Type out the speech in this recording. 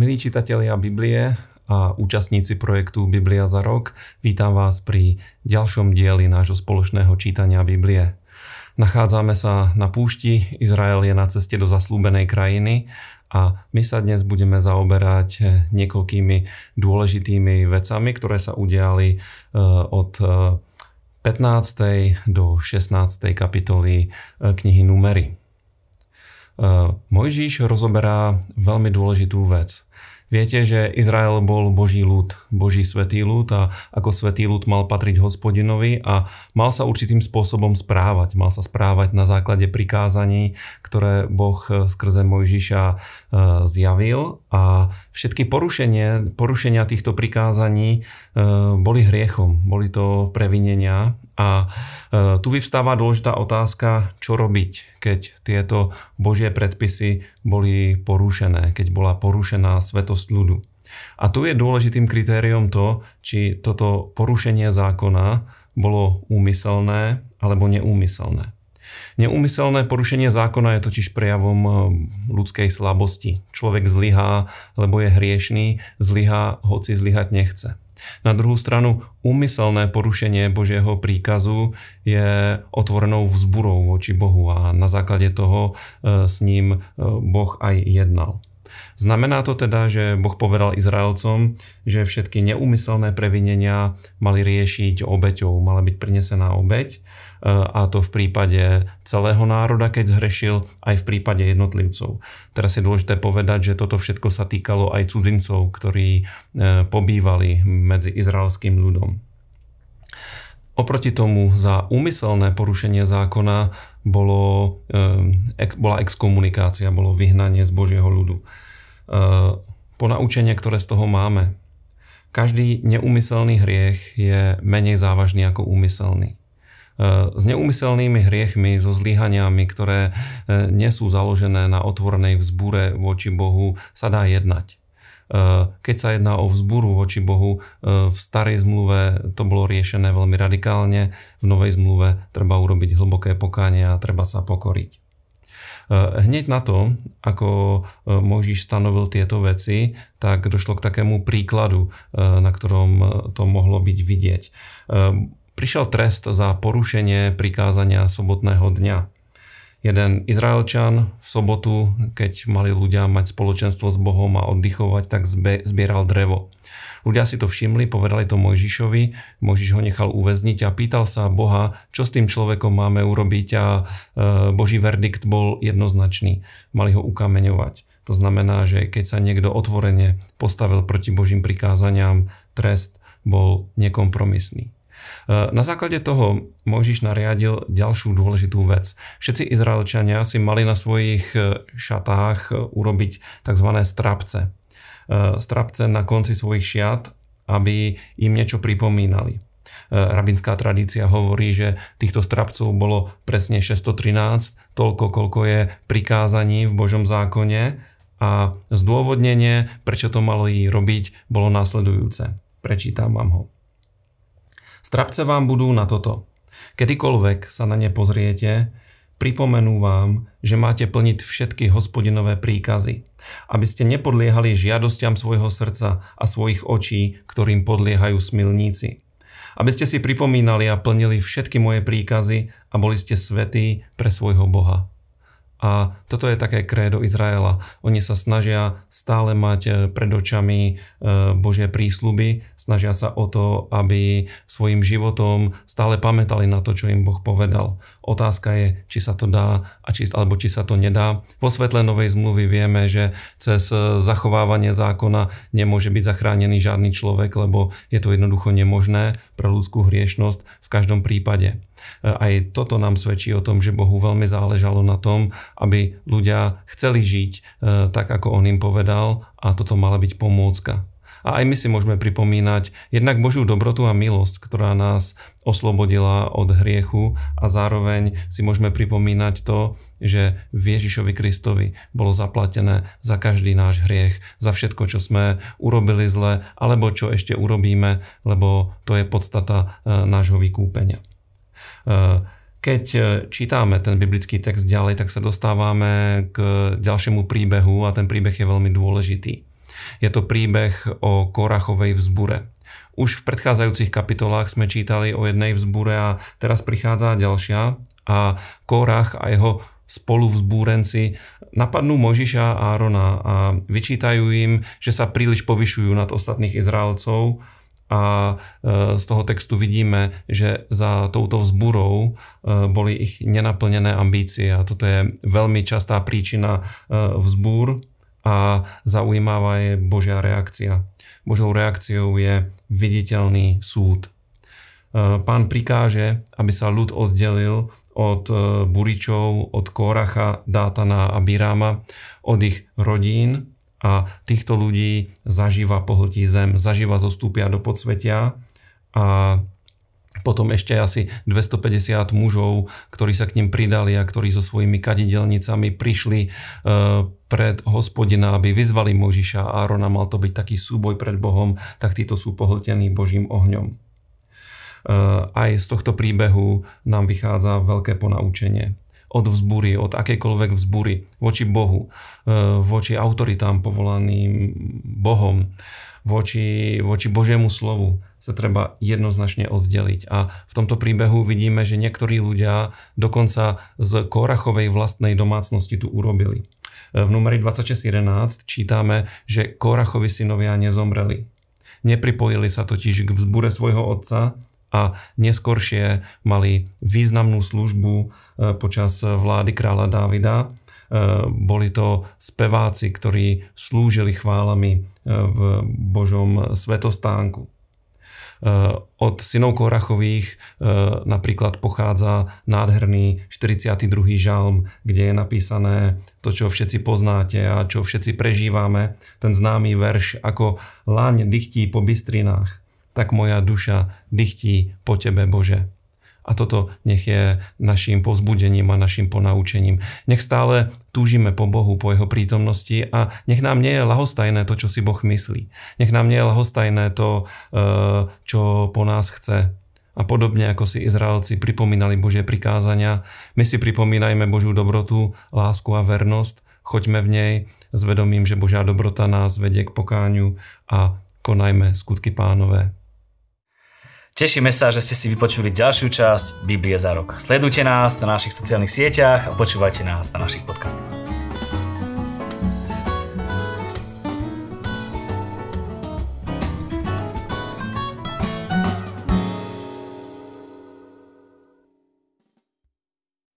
Milí čitatelia Biblie a účastníci projektu Biblia za rok, vítam vás pri ďalšom dieli nášho spoločného čítania Biblie. Nachádzame sa na púšti, Izrael je na ceste do zaslúbenej krajiny a my sa dnes budeme zaoberať niekoľkými dôležitými vecami, ktoré sa udiali eh, od 15. Eh, do 16. kapitoly eh, knihy Numery. Mojžiš rozoberá veľmi dôležitú vec. Viete, že Izrael bol Boží ľud, Boží svetý ľud a ako svetý ľud mal patriť hospodinovi a mal sa určitým spôsobom správať. Mal sa správať na základe prikázaní, ktoré Boh skrze Mojžiša e, zjavil a všetky porušenie, porušenia týchto prikázaní e, boli hriechom, boli to previnenia a e, tu vyvstáva dôležitá otázka, čo robiť, keď tieto Božie predpisy boli porušené, keď bola porušená svetosť ľudu. A tu je dôležitým kritériom to, či toto porušenie zákona bolo úmyselné alebo neúmyselné. Neúmyselné porušenie zákona je totiž prejavom e, ľudskej slabosti. Človek zlyhá, lebo je hriešný, zlyhá, hoci zlyhať nechce. Na druhú stranu, úmyselné porušenie Božieho príkazu je otvorenou vzburou voči Bohu a na základe toho e, s ním e, Boh aj jednal. Znamená to teda, že Boh povedal Izraelcom, že všetky neúmyselné previnenia mali riešiť obeťou, mala byť prinesená obeť a to v prípade celého národa, keď zhrešil, aj v prípade jednotlivcov. Teraz je dôležité povedať, že toto všetko sa týkalo aj cudzincov, ktorí e, pobývali medzi izraelským ľudom. Oproti tomu za úmyselné porušenie zákona bolo, e, bola exkomunikácia, bolo vyhnanie z Božieho ľudu. E, ponaučenie, ktoré z toho máme. Každý neumyselný hriech je menej závažný ako úmyselný s neumyselnými hriechmi, so zlyhaniami, ktoré nie sú založené na otvorenej vzbure voči Bohu, sa dá jednať. E, keď sa jedná o vzburu voči Bohu, e, v starej zmluve to bolo riešené veľmi radikálne, v novej zmluve treba urobiť hlboké pokánie a treba sa pokoriť. Hneď na to, ako Mojžiš stanovil tieto veci, tak došlo k takému príkladu, na ktorom to mohlo byť vidieť prišiel trest za porušenie prikázania sobotného dňa. Jeden Izraelčan v sobotu, keď mali ľudia mať spoločenstvo s Bohom a oddychovať, tak zbieral drevo. Ľudia si to všimli, povedali to Mojžišovi, Mojžiš ho nechal uväzniť a pýtal sa Boha, čo s tým človekom máme urobiť a e, Boží verdikt bol jednoznačný. Mali ho ukameňovať. To znamená, že keď sa niekto otvorene postavil proti Božím prikázaniam, trest bol nekompromisný. E, na základe toho Mojžiš nariadil ďalšiu dôležitú vec. Všetci Izraelčania si mali na svojich e, šatách e, urobiť tzv. strapce. Strapce na konci svojich šiat, aby im niečo pripomínali. Rabinská tradícia hovorí, že týchto strapcov bolo presne 613, toľko, koľko je prikázaní v Božom zákone a zdôvodnenie, prečo to mali robiť, bolo následujúce. Prečítam vám ho. Strapce vám budú na toto. Kedykoľvek sa na ne pozriete, pripomenú vám, že máte plniť všetky hospodinové príkazy, aby ste nepodliehali žiadostiam svojho srdca a svojich očí, ktorým podliehajú smilníci. Aby ste si pripomínali a plnili všetky moje príkazy a boli ste svetí pre svojho Boha. A toto je také krédo Izraela. Oni sa snažia stále mať e, pred očami e, Božie prísľuby, snažia sa o to, aby svojim životom stále pamätali na to, čo im Boh povedal. Otázka je, či sa to dá alebo či sa to nedá. Vo svetle novej zmluvy vieme, že cez e, zachovávanie zákona nemôže byť zachránený žiadny človek, lebo je to jednoducho nemožné pre ľudskú hriešnosť v každom prípade. Aj toto nám svedčí o tom, že Bohu veľmi záležalo na tom, aby ľudia chceli žiť e, tak, ako on im povedal a toto mala byť pomôcka. A aj my si môžeme pripomínať jednak Božiu dobrotu a milosť, ktorá nás oslobodila od hriechu a zároveň si môžeme pripomínať to, že v Ježišovi Kristovi bolo zaplatené za každý náš hriech, za všetko, čo sme urobili zle, alebo čo ešte urobíme, lebo to je podstata e, nášho vykúpenia. Keď eh, čítame ten biblický text ďalej, tak sa dostávame k ďalšiemu príbehu a ten príbeh je veľmi dôležitý. Je to príbeh o Korachovej vzbure. Už v predchádzajúcich kapitolách sme čítali o jednej vzbure a teraz prichádza ďalšia a Korach a jeho spolu vzbúrenci napadnú Možiša a Árona a vyčítajú im, že sa príliš povyšujú nad ostatných Izraelcov a e, z toho textu vidíme, že za touto vzburou e, boli ich nenaplnené ambície a toto je veľmi častá príčina e, vzbúr a zaujímavá je Božia reakcia. Božou reakciou je viditeľný súd. Pán prikáže, aby sa ľud oddelil od Buričov, od Kóracha, Dátana a Biráma, od ich rodín a týchto ľudí zaživa pohltí zem, zaživa zostúpia do podsvetia a potom ešte asi 250 mužov, ktorí sa k ním pridali a ktorí so svojimi kadidelnicami prišli e, pred hospodina, aby vyzvali Možiša a Árona, mal to byť taký súboj pred Bohom, tak títo sú pohltení Božím ohňom. E, aj z tohto príbehu nám vychádza veľké ponaučenie od vzbury, od akejkoľvek vzbury voči Bohu, e, voči autoritám povolaným Bohom, voči, voči Božiemu slovu sa treba jednoznačne oddeliť. A v tomto príbehu vidíme, že niektorí ľudia dokonca z Korachovej vlastnej domácnosti tu urobili. E, v numeri 26.11 čítame, že Korachovi synovia nezomreli. Nepripojili sa totiž k vzbure svojho otca, a neskoršie mali významnú službu e, počas vlády kráľa Dávida. E, boli to speváci, ktorí slúžili chválami e, v Božom svetostánku. Od synov Korachových napríklad pochádza nádherný 42. žalm, kde je napísané to, čo všetci poznáte a čo všetci prežívame, ten známy verš ako laň dychtí po bystrinách tak moja duša dychtí po Tebe, Bože. A toto nech je našim povzbudením a našim ponaučením. Nech stále túžime po Bohu, po Jeho prítomnosti a nech nám nie je lahostajné to, čo si Boh myslí. Nech nám nie je lahostajné to, eh, čo po nás chce. A podobne ako si Izraelci pripomínali Božie prikázania, my si pripomínajme Božiu dobrotu, lásku a vernosť, choďme v nej s vedomím, že Božia dobrota nás vedie k pokáňu a konajme skutky pánové. Tešíme sa, že ste si vypočuli ďalšiu časť Biblie za rok. Sledujte nás na našich sociálnych sieťach a počúvajte nás na našich podcastoch.